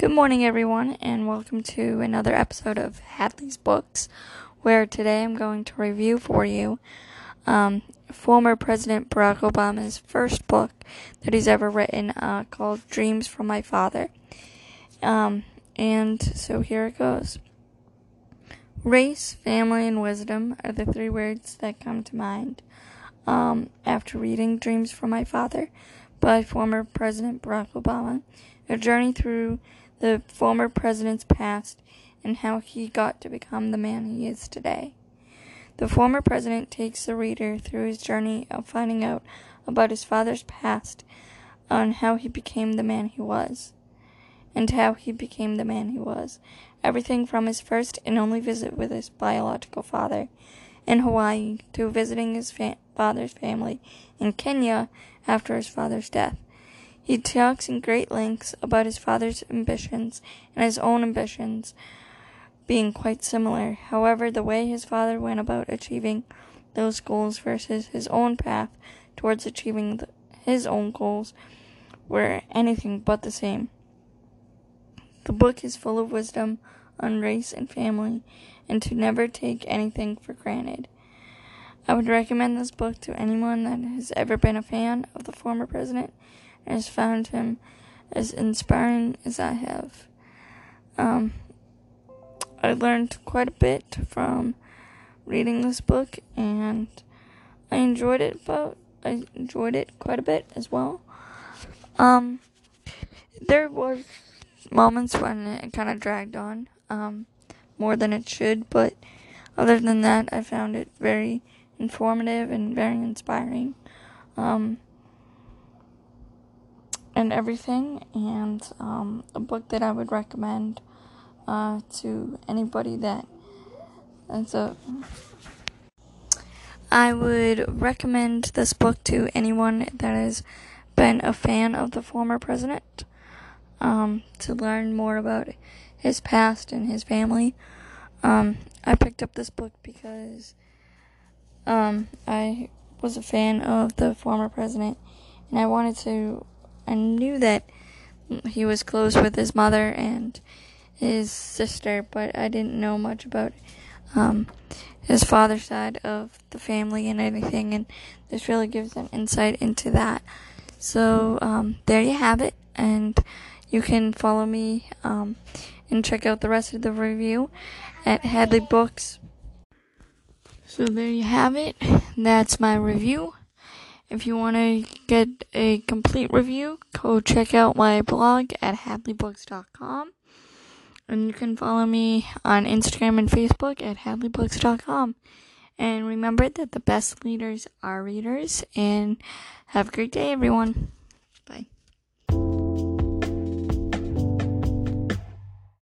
Good morning, everyone, and welcome to another episode of Hadley's Books, where today I'm going to review for you um, former President Barack Obama's first book that he's ever written uh, called Dreams from My Father. Um, and so here it goes Race, family, and wisdom are the three words that come to mind um, after reading Dreams from My Father by former President Barack Obama. A journey through the former president's past and how he got to become the man he is today. The former president takes the reader through his journey of finding out about his father's past and how he became the man he was. And how he became the man he was. Everything from his first and only visit with his biological father in Hawaii to visiting his fa- father's family in Kenya after his father's death. He talks in great lengths about his father's ambitions and his own ambitions being quite similar. However, the way his father went about achieving those goals versus his own path towards achieving the, his own goals were anything but the same. The book is full of wisdom on race and family and to never take anything for granted. I would recommend this book to anyone that has ever been a fan of the former president has found him as inspiring as I have. Um, I learned quite a bit from reading this book, and I enjoyed it But I enjoyed it quite a bit as well. Um, there was moments when it kind of dragged on um, more than it should, but other than that, I found it very informative and very inspiring. Um, and everything, and um, a book that I would recommend uh, to anybody that that's a. I would recommend this book to anyone that has been a fan of the former president um, to learn more about his past and his family. Um, I picked up this book because um, I was a fan of the former president and I wanted to I knew that he was close with his mother and his sister, but I didn't know much about um, his father's side of the family and anything, and this really gives an insight into that. So um, there you have it, and you can follow me um, and check out the rest of the review at Hadley Books. So there you have it. That's my review. If you want to get a complete review, go check out my blog at hadleybooks.com. And you can follow me on Instagram and Facebook at hadleybooks.com. And remember that the best leaders are readers. And have a great day, everyone.